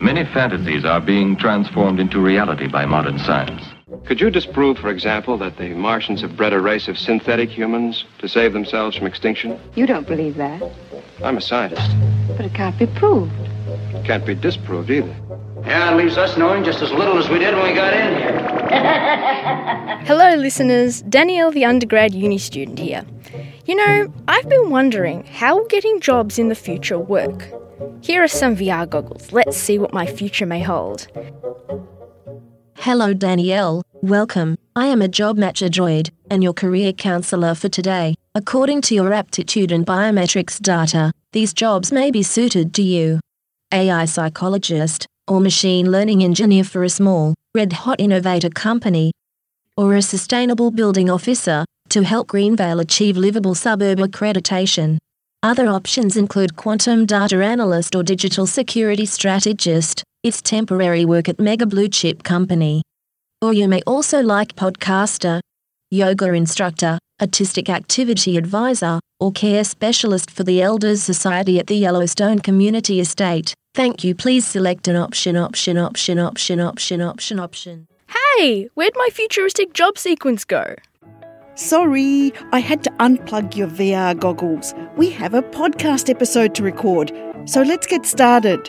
Many fantasies are being transformed into reality by modern science. Could you disprove, for example, that the Martians have bred a race of synthetic humans to save themselves from extinction? You don't believe that. I'm a scientist. But it can't be proved. It Can't be disproved either. Yeah, it leaves us knowing just as little as we did when we got in here. Hello, listeners. Danielle, the undergrad uni student here. You know, I've been wondering how getting jobs in the future work? Here are some VR goggles. Let's see what my future may hold. Hello, Danielle. Welcome. I am a job matcher droid and your career counselor for today. According to your aptitude and biometrics data, these jobs may be suited to you. AI psychologist, or machine learning engineer for a small, red hot innovator company, or a sustainable building officer to help Greenvale achieve livable suburb accreditation. Other options include quantum data analyst or digital security strategist. It's temporary work at mega blue chip company. Or you may also like podcaster, yoga instructor, artistic activity advisor, or care specialist for the Elders Society at the Yellowstone Community Estate. Thank you. Please select an option, option, option, option, option, option, option. Hey, where'd my futuristic job sequence go? Sorry, I had to unplug your VR goggles. We have a podcast episode to record, so let's get started.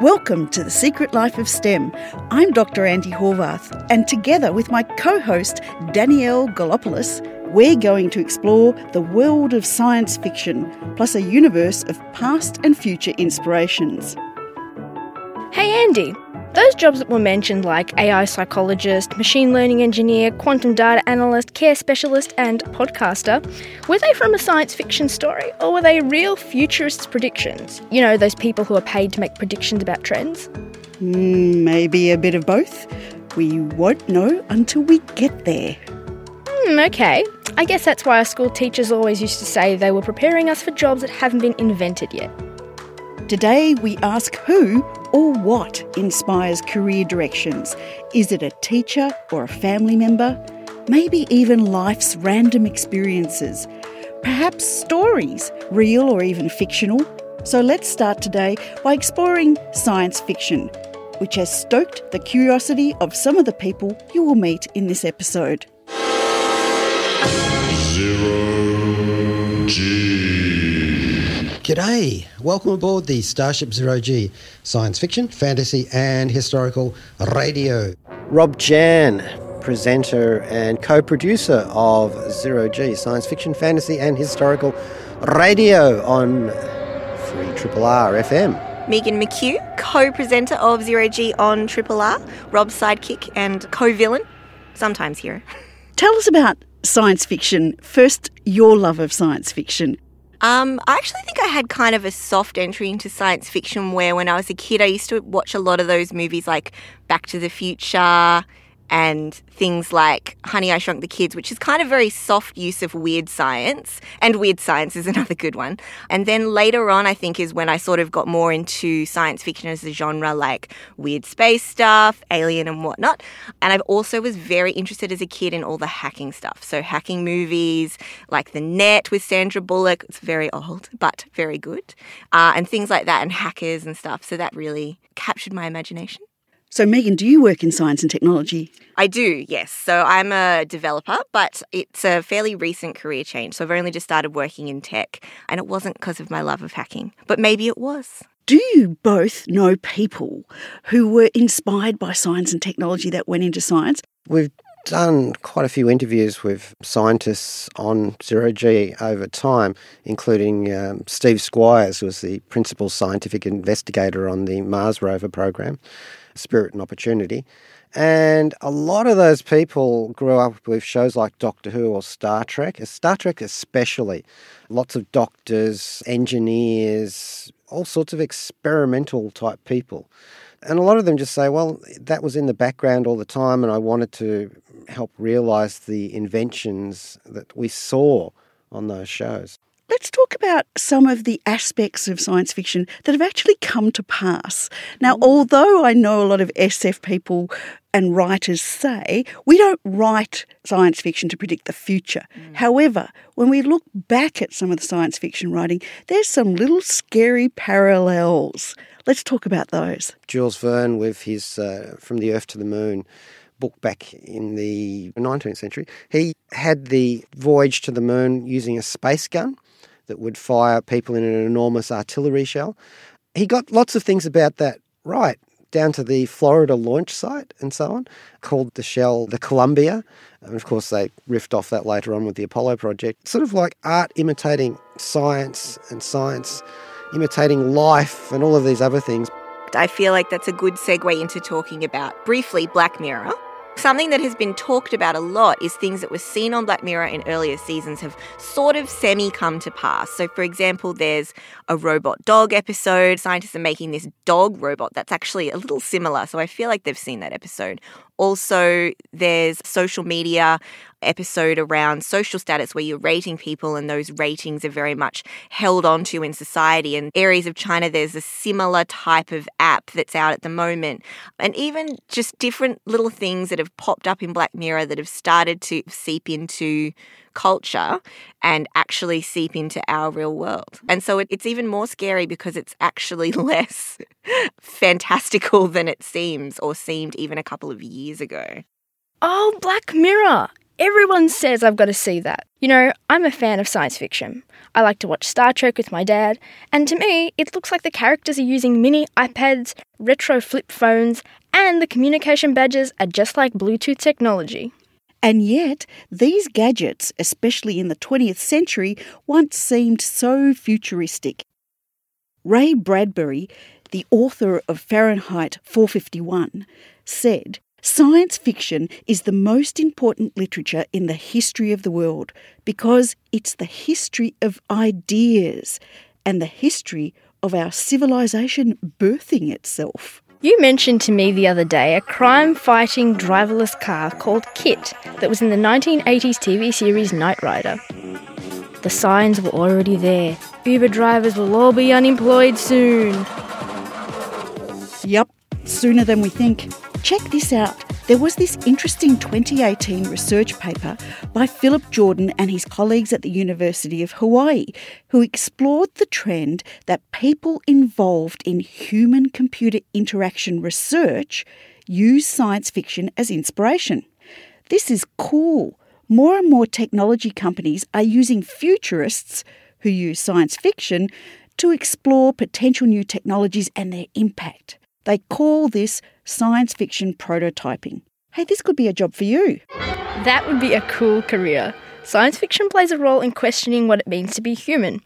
Welcome to The Secret Life of STEM. I'm Dr. Andy Horvath, and together with my co host, Danielle Galopoulos, we're going to explore the world of science fiction, plus a universe of past and future inspirations. Hey, Andy. Those jobs that were mentioned, like AI psychologist, machine learning engineer, quantum data analyst, care specialist, and podcaster, were they from a science fiction story or were they real futurists' predictions? You know, those people who are paid to make predictions about trends? Mm, maybe a bit of both. We won't know until we get there. Hmm, okay. I guess that's why our school teachers always used to say they were preparing us for jobs that haven't been invented yet. Today we ask who or what inspires career directions? Is it a teacher or a family member? Maybe even life's random experiences? Perhaps stories, real or even fictional? So let's start today by exploring science fiction, which has stoked the curiosity of some of the people you will meet in this episode. G'day! Welcome aboard the Starship Zero G science fiction, fantasy, and historical radio. Rob Jan, presenter and co producer of Zero G science fiction, fantasy, and historical radio on Free Triple R FM. Megan McHugh, co presenter of Zero G on Triple R, Rob's sidekick and co villain, sometimes hero. Tell us about science fiction. First, your love of science fiction. Um, I actually think I had kind of a soft entry into science fiction where when I was a kid, I used to watch a lot of those movies like Back to the Future and things like Honey, I Shrunk the Kids, which is kind of very soft use of weird science. And weird science is another good one. And then later on, I think, is when I sort of got more into science fiction as a genre, like weird space stuff, alien and whatnot. And I also was very interested as a kid in all the hacking stuff. So, hacking movies like The Net with Sandra Bullock, it's very old, but very good. Uh, and things like that, and hackers and stuff. So, that really captured my imagination. So, Megan, do you work in science and technology? I do, yes. So I'm a developer, but it's a fairly recent career change. So I've only just started working in tech, and it wasn't because of my love of hacking, but maybe it was. Do you both know people who were inspired by science and technology that went into science? We've done quite a few interviews with scientists on zero G over time, including um, Steve Squyres, who was the principal scientific investigator on the Mars rover program. Spirit and Opportunity. And a lot of those people grew up with shows like Doctor Who or Star Trek, Star Trek especially. Lots of doctors, engineers, all sorts of experimental type people. And a lot of them just say, well, that was in the background all the time, and I wanted to help realize the inventions that we saw on those shows. Let's talk about some of the aspects of science fiction that have actually come to pass. Now, although I know a lot of SF people and writers say we don't write science fiction to predict the future. However, when we look back at some of the science fiction writing, there's some little scary parallels. Let's talk about those. Jules Verne, with his uh, From the Earth to the Moon book back in the 19th century, he had the voyage to the moon using a space gun that would fire people in an enormous artillery shell. He got lots of things about that right, down to the Florida launch site and so on, called the shell the Columbia. And of course, they riffed off that later on with the Apollo project. Sort of like art imitating science and science imitating life and all of these other things. I feel like that's a good segue into talking about briefly Black Mirror. Something that has been talked about a lot is things that were seen on Black Mirror in earlier seasons have sort of semi come to pass. So, for example, there's a robot dog episode. Scientists are making this dog robot that's actually a little similar. So, I feel like they've seen that episode. Also, there's social media episode around social status where you're rating people and those ratings are very much held onto in society. In areas of China, there's a similar type of app that's out at the moment. And even just different little things that have popped up in Black Mirror that have started to seep into culture and actually seep into our real world. And so it, it's even more scary because it's actually less fantastical than it seems or seemed even a couple of years ago. Oh, Black Mirror! Everyone says I've got to see that. You know, I'm a fan of science fiction. I like to watch Star Trek with my dad, and to me, it looks like the characters are using mini iPads, retro flip phones, and the communication badges are just like Bluetooth technology. And yet, these gadgets, especially in the 20th century, once seemed so futuristic. Ray Bradbury, the author of Fahrenheit 451, said Science fiction is the most important literature in the history of the world because it's the history of ideas and the history of our civilization birthing itself. You mentioned to me the other day a crime fighting driverless car called KITT that was in the 1980s TV series Knight Rider. The signs were already there. Uber drivers will all be unemployed soon. Yep, sooner than we think. Check this out. There was this interesting 2018 research paper by Philipp Jordan and his colleagues at the University of Hawaii who explored the trend that people involved in human computer interaction research use science fiction as inspiration. This is cool. More and more technology companies are using futurists who use science fiction to explore potential new technologies and their impact. They call this science fiction prototyping. Hey, this could be a job for you. That would be a cool career. Science fiction plays a role in questioning what it means to be human.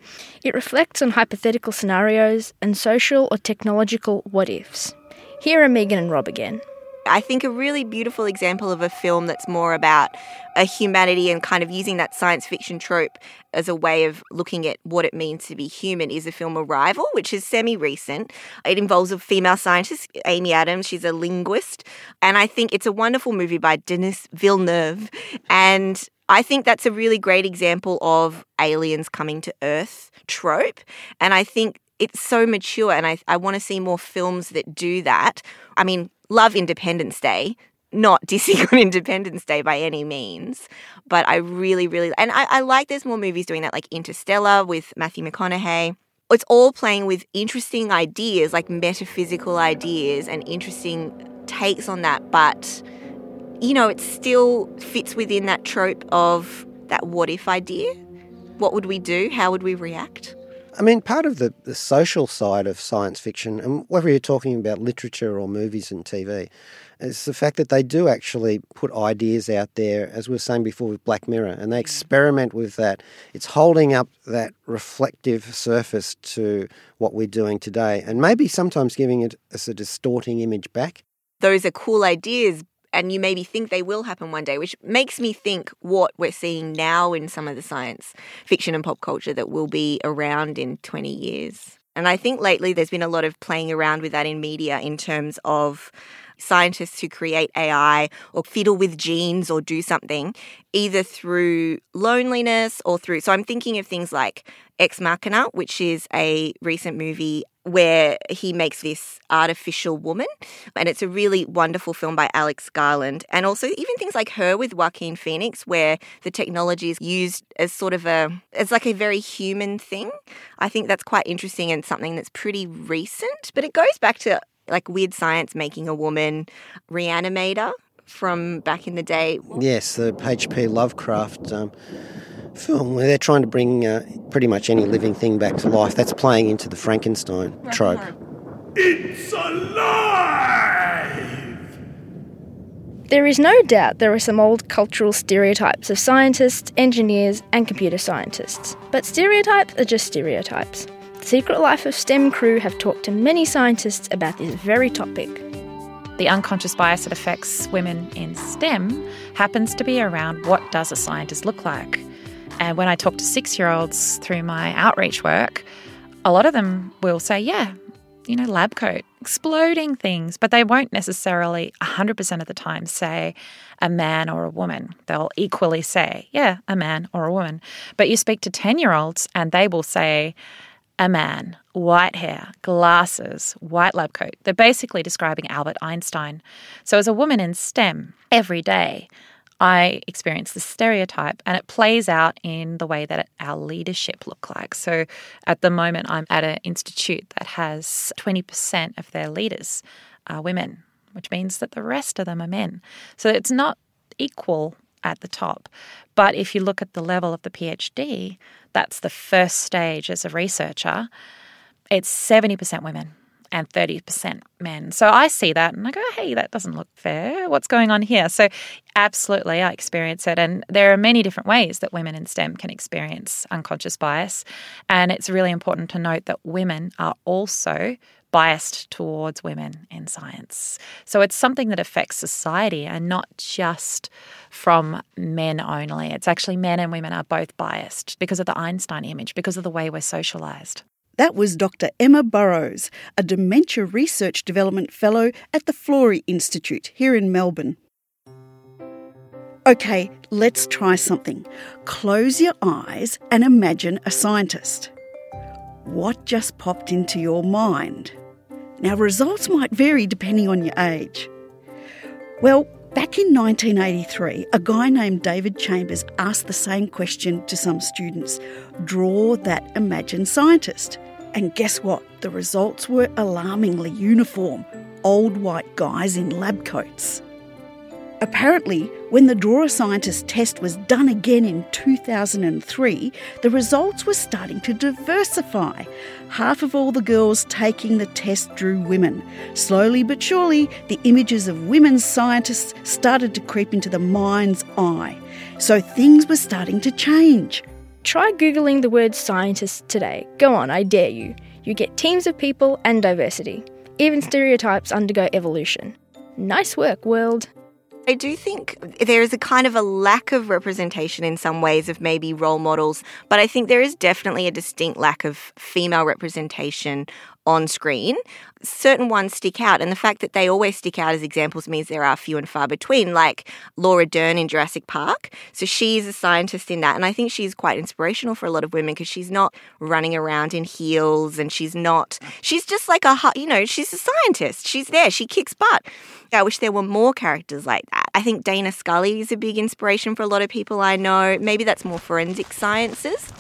It reflects on hypothetical scenarios and social or technological what ifs. Here are Megan and Rob again. I think a really beautiful example of a film that's more about a humanity and kind of using that science fiction trope as a way of looking at what it means to be human is the film Arrival, which is semi recent. It involves a female scientist, Amy Adams. She's a linguist. And I think it's a wonderful movie by Denis Villeneuve. And I think that's a really great example of aliens coming to Earth trope. And I think it's so mature, and I, I want to see more films that do that. I mean, love Independence Day, not dissing on Independence Day by any means, but I really, really, and I, I like there's more movies doing that, like Interstellar with Matthew McConaughey. It's all playing with interesting ideas, like metaphysical ideas and interesting takes on that, but you know, it still fits within that trope of that what if idea. What would we do? How would we react? I mean, part of the, the social side of science fiction, and whether you're talking about literature or movies and TV, is the fact that they do actually put ideas out there, as we were saying before with Black Mirror, and they mm. experiment with that. It's holding up that reflective surface to what we're doing today, and maybe sometimes giving it as a distorting image back. Those are cool ideas, and you maybe think they will happen one day, which makes me think what we're seeing now in some of the science fiction and pop culture that will be around in 20 years. And I think lately there's been a lot of playing around with that in media in terms of scientists who create AI or fiddle with genes or do something, either through loneliness or through. So I'm thinking of things like Ex Machina, which is a recent movie where he makes this artificial woman. And it's a really wonderful film by Alex Garland. And also even things like her with Joaquin Phoenix, where the technology is used as sort of a, as like a very human thing. I think that's quite interesting and something that's pretty recent, but it goes back to like weird science making a woman reanimator from back in the day. Yes, the H.P. Lovecraft um, film where they're trying to bring uh, pretty much any living thing back to life. That's playing into the Frankenstein trope. It's alive! There is no doubt there are some old cultural stereotypes of scientists, engineers, and computer scientists. But stereotypes are just stereotypes. The Secret Life of STEM crew have talked to many scientists about this very topic. The unconscious bias that affects women in STEM happens to be around what does a scientist look like. And when I talk to six year olds through my outreach work, a lot of them will say, yeah, you know, lab coat, exploding things, but they won't necessarily 100% of the time say a man or a woman. They'll equally say, yeah, a man or a woman. But you speak to 10 year olds and they will say, a man, white hair, glasses, white lab coat. They're basically describing Albert Einstein. So, as a woman in STEM, every day, I experience the stereotype and it plays out in the way that our leadership look like. So at the moment, I'm at an institute that has 20% of their leaders are women, which means that the rest of them are men. So it's not equal at the top. But if you look at the level of the PhD, that's the first stage as a researcher, it's 70% women and 30% men. So I see that and I go, hey, that doesn't look fair. What's going on here? So absolutely, I experience it. And there are many different ways that women in STEM can experience unconscious bias. And it's really important to note that women are also biased towards women in science. So it's something that affects society and not just from men only. It's actually men and women are both biased because of the Einstein image, because of the way we're socialized. That was Dr. Emma Burrows, a Dementia Research Development Fellow at the Florey Institute here in Melbourne. Okay, let's try something. Close your eyes and imagine a scientist. What just popped into your mind? Now, results might vary depending on your age. Well, back in 1983, a guy named David Chambers asked the same question to some students draw that imagined scientist. And guess what? The results were alarmingly uniform old white guys in lab coats. Apparently, when the Draw a Scientist test was done again in 2003, the results were starting to diversify. Half of all the girls taking the test drew women. Slowly but surely, the images of women scientists started to creep into the mind's eye. So things were starting to change. Try Googling the word scientist today. Go on, I dare you. You get teams of people and diversity. Even stereotypes undergo evolution. Nice work, world. I do think there is a kind of a lack of representation in some ways of maybe role models, but I think there is definitely a distinct lack of female representation on screen. Certain ones stick out, and the fact that they always stick out as examples means there are few and far between, like Laura Dern in Jurassic Park. So she's a scientist in that, and I think she's quite inspirational for a lot of women because she's not running around in heels and she's not, she's just like a, you know, she's a scientist. She's there, she kicks butt. I wish there were more characters like that. I think Dana Scully is a big inspiration for a lot of people I know. Maybe that's more forensic sciences.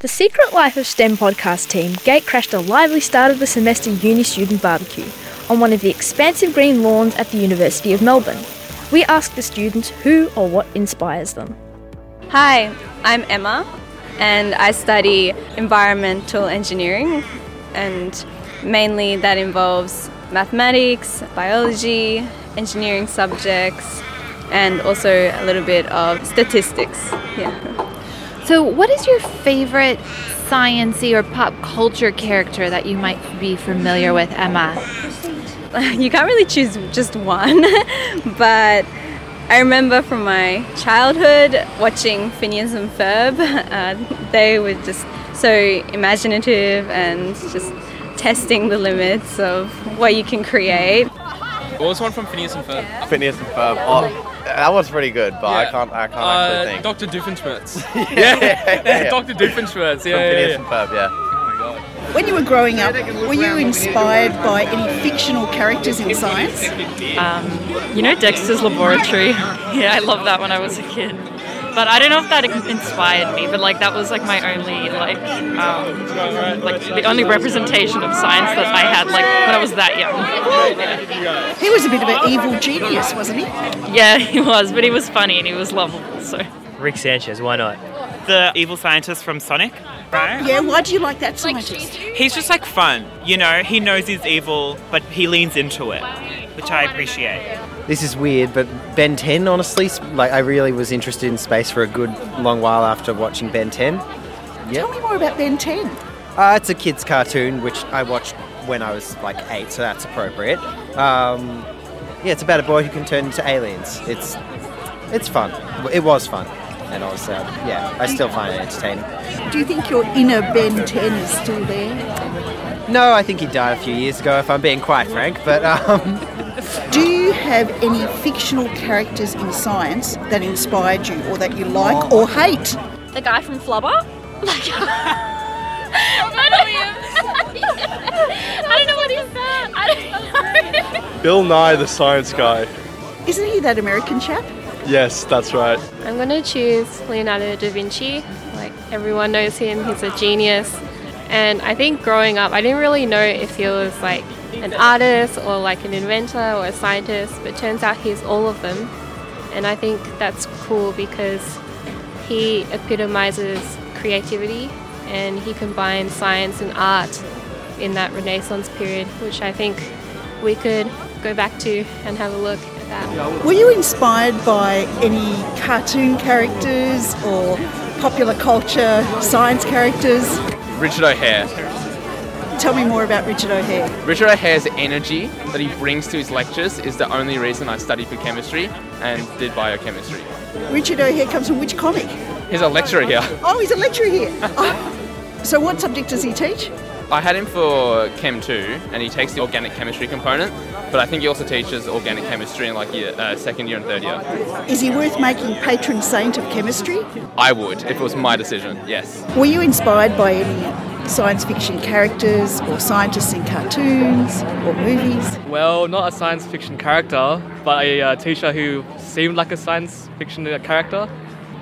The Secret Life of STEM podcast team gate crashed a lively start of the semester uni student barbecue on one of the expansive green lawns at the University of Melbourne. We asked the students who or what inspires them. Hi, I'm Emma and I study environmental engineering and mainly that involves mathematics, biology, engineering subjects and also a little bit of statistics. Yeah. So, what is your favorite sciency or pop culture character that you might be familiar with, Emma? You can't really choose just one, but I remember from my childhood watching Phineas and Ferb. Uh, they were just so imaginative and just testing the limits of what you can create. What was one from Phineas and Ferb? Phineas and Ferb. Oh, that was pretty good, but I Yeah. can't. I can't Uh, actually think. Dr. Doofenshmirtz. yeah, yeah, yeah. Dr. Doofenshmirtz. Yeah, From yeah, Phineas yeah. and Ferb. Yeah. Oh my god. When you were growing up, were you inspired by any fictional characters in science? Um, you know Dexter's Laboratory? yeah, I loved that when I was a kid. But I don't know if that inspired me, but like that was like my only like um, like the only representation of science that I had like when I was that young. He was a bit of an evil genius, wasn't he? Yeah, he was, but he was funny and he was lovable. So Rick Sanchez, why not? The evil scientist from Sonic, right? Yeah, why do you like that scientist? He's just like fun, you know. He knows he's evil, but he leans into it, which I appreciate. This is weird, but Ben 10, honestly, like I really was interested in space for a good long while after watching Ben 10. Tell me more about Ben 10. Uh, it's a kid's cartoon, which I watched when I was like eight, so that's appropriate. Um, yeah, it's about a boy who can turn into aliens. It's it's fun. It was fun, and I was uh, yeah, I still find it entertaining. Do you think your inner Ben 10 is still there? No, I think he died a few years ago, if I'm being quite frank. But um, Do you have any fictional characters in science that inspired you or that you like or oh. hate? The guy from Flubber? Like, I don't even. I don't know what he's that. I don't know. Bill Nye, the science guy. Isn't he that American chap? Yes, that's right. I'm going to choose Leonardo da Vinci. Like everyone knows him, he's a genius. And I think growing up, I didn't really know if he was like an artist or like an inventor or a scientist, but turns out he's all of them. And I think that's cool because he epitomizes creativity and he combines science and art in that Renaissance period, which I think we could go back to and have a look at that. Were you inspired by any cartoon characters or popular culture science characters? Richard O'Hair. Tell me more about Richard O'Hair. Richard O'Hair's energy that he brings to his lectures is the only reason I studied for chemistry and did biochemistry. Richard O'Hair comes from which comic? He's a lecturer here. Oh, he's a lecturer here. Oh. So, what subject does he teach? I had him for Chem 2 and he takes the organic chemistry component, but I think he also teaches organic chemistry in like year, uh, second year and third year. Is he worth making patron saint of chemistry? I would, if it was my decision, yes. Were you inspired by any science fiction characters or scientists in cartoons or movies? Well, not a science fiction character, but a uh, teacher who seemed like a science fiction character.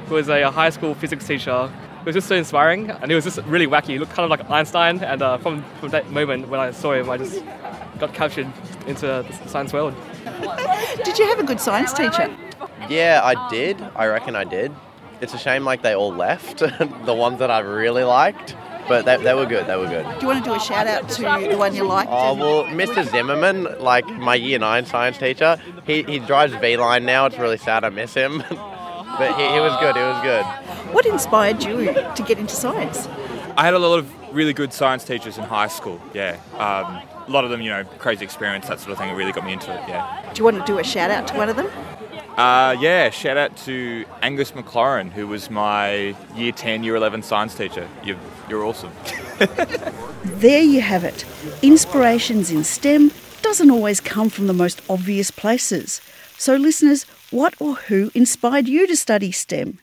Who was a, high school physics teacher. It was just so inspiring, and it was just really wacky. He looked kind of like Einstein, and uh, from, from that moment when I saw him, I just got captured into the science world. Did you have a good science teacher? Yeah, I did. I reckon I did. It's a shame like they all left, the ones that I really liked, but they, they were good. They were good. Do you want to do a shout out to the one you liked? Oh well, Mr. Zimmerman, like my year nine science teacher, he, he drives V line now. It's really sad. I miss him, but he, he was good. He was good. What inspired you to get into science? I had a lot of really good science teachers in high school. Yeah, um, a lot of them, you know, crazy experience, that sort of thing, It really got me into it. Yeah. Do you want to do a shout out to one of them? Uh, yeah. Shout out to Angus McLaurin, who was my year ten, year eleven science teacher. You're, you're awesome. There you have it. Inspirations in STEM doesn't always come from the most obvious places. So, listeners, what or who inspired you to study STEM?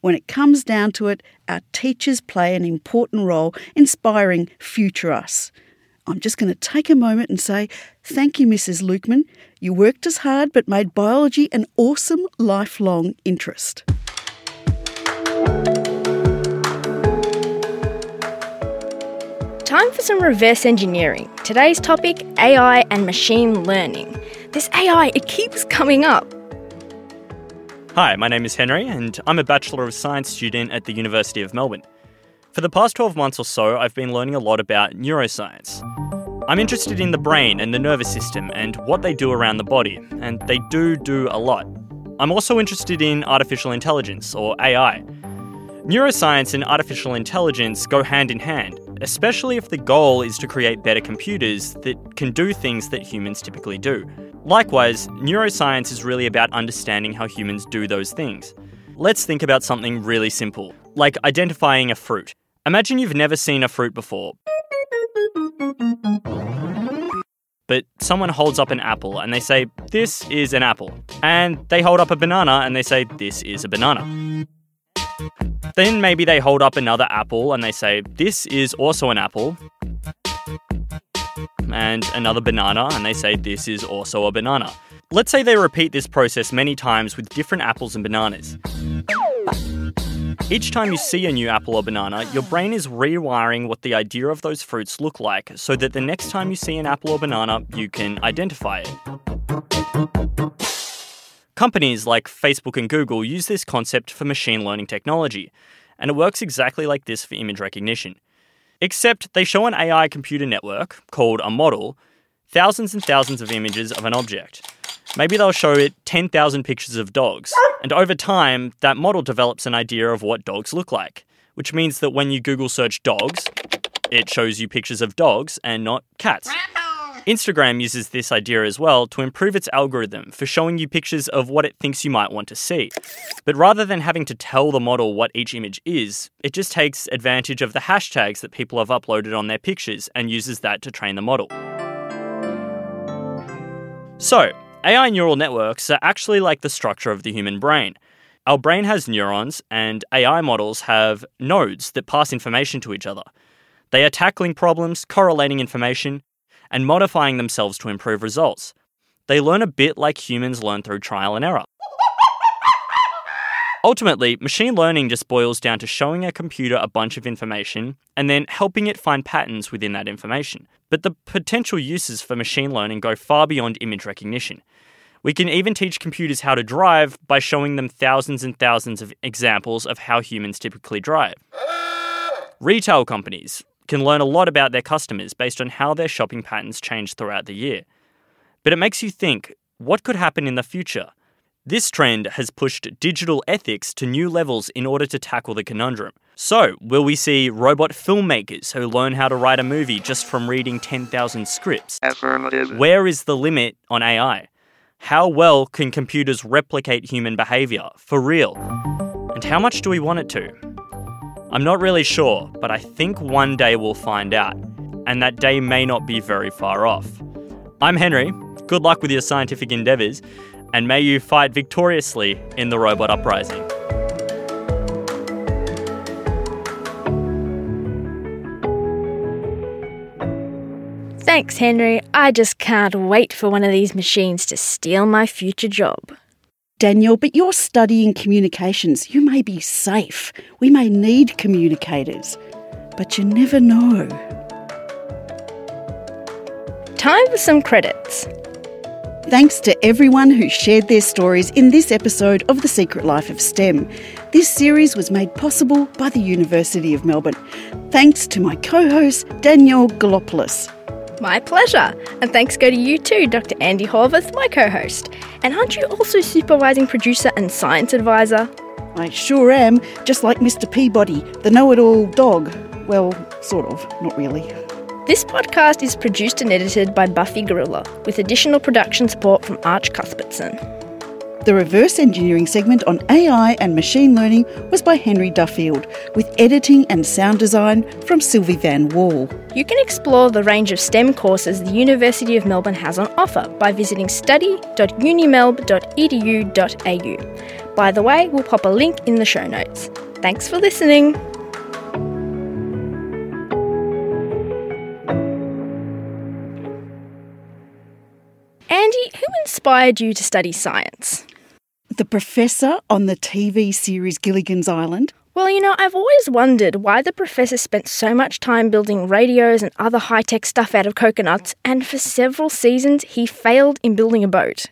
When it comes down to it, our teachers play an important role inspiring future us. I'm just going to take a moment and say thank you, Mrs. Lukeman. You worked as hard but made biology an awesome lifelong interest. Time for some reverse engineering. Today's topic AI and machine learning. This AI, it keeps coming up. Hi, my name is Henry, and I'm a Bachelor of Science student at the University of Melbourne. For the past 12 months or so, I've been learning a lot about neuroscience. I'm interested in the brain and the nervous system and what they do around the body, and they do do a lot. I'm also interested in artificial intelligence, or AI. Neuroscience and artificial intelligence go hand in hand, especially if the goal is to create better computers that can do things that humans typically do. Likewise, neuroscience is really about understanding how humans do those things. Let's think about something really simple, like identifying a fruit. Imagine you've never seen a fruit before. but someone holds up an apple and they say, This is an apple. And they hold up a banana and they say, This is a banana. Then maybe they hold up another apple and they say, This is also an apple. And another banana and they say, This is also a banana. Let's say they repeat this process many times with different apples and bananas. Each time you see a new apple or banana, your brain is rewiring what the idea of those fruits look like so that the next time you see an apple or banana, you can identify it. Companies like Facebook and Google use this concept for machine learning technology, and it works exactly like this for image recognition. Except they show an AI computer network, called a model, thousands and thousands of images of an object. Maybe they'll show it 10,000 pictures of dogs, and over time, that model develops an idea of what dogs look like, which means that when you Google search dogs, it shows you pictures of dogs and not cats. Instagram uses this idea as well to improve its algorithm for showing you pictures of what it thinks you might want to see. But rather than having to tell the model what each image is, it just takes advantage of the hashtags that people have uploaded on their pictures and uses that to train the model. So, AI neural networks are actually like the structure of the human brain. Our brain has neurons, and AI models have nodes that pass information to each other. They are tackling problems, correlating information, and modifying themselves to improve results. They learn a bit like humans learn through trial and error. Ultimately, machine learning just boils down to showing a computer a bunch of information and then helping it find patterns within that information. But the potential uses for machine learning go far beyond image recognition. We can even teach computers how to drive by showing them thousands and thousands of examples of how humans typically drive. Retail companies can learn a lot about their customers based on how their shopping patterns change throughout the year. But it makes you think what could happen in the future? This trend has pushed digital ethics to new levels in order to tackle the conundrum. So, will we see robot filmmakers who learn how to write a movie just from reading 10,000 scripts? Affirmative. Where is the limit on AI? How well can computers replicate human behavior for real? And how much do we want it to? I'm not really sure, but I think one day we'll find out, and that day may not be very far off. I'm Henry. Good luck with your scientific endeavours, and may you fight victoriously in the robot uprising. Thanks, Henry. I just can't wait for one of these machines to steal my future job. Daniel, but you're studying communications. You may be safe. We may need communicators. But you never know. Time for some credits. Thanks to everyone who shared their stories in this episode of The Secret Life of STEM. This series was made possible by the University of Melbourne. Thanks to my co host, Danielle Galopoulos. My pleasure. And thanks go to you too, Dr. Andy Horvath, my co host. And aren't you also supervising producer and science advisor? I sure am, just like Mr. Peabody, the know it all dog. Well, sort of, not really. This podcast is produced and edited by Buffy Gorrilla, with additional production support from Arch Cuthbertson. The reverse engineering segment on AI and machine learning was by Henry Duffield, with editing and sound design from Sylvie Van Wall. You can explore the range of STEM courses the University of Melbourne has on offer by visiting study.unimelb.edu.au. By the way, we'll pop a link in the show notes. Thanks for listening. Andy, who inspired you to study science? The professor on the TV series Gilligan's Island. Well, you know, I've always wondered why the professor spent so much time building radios and other high tech stuff out of coconuts, and for several seasons he failed in building a boat.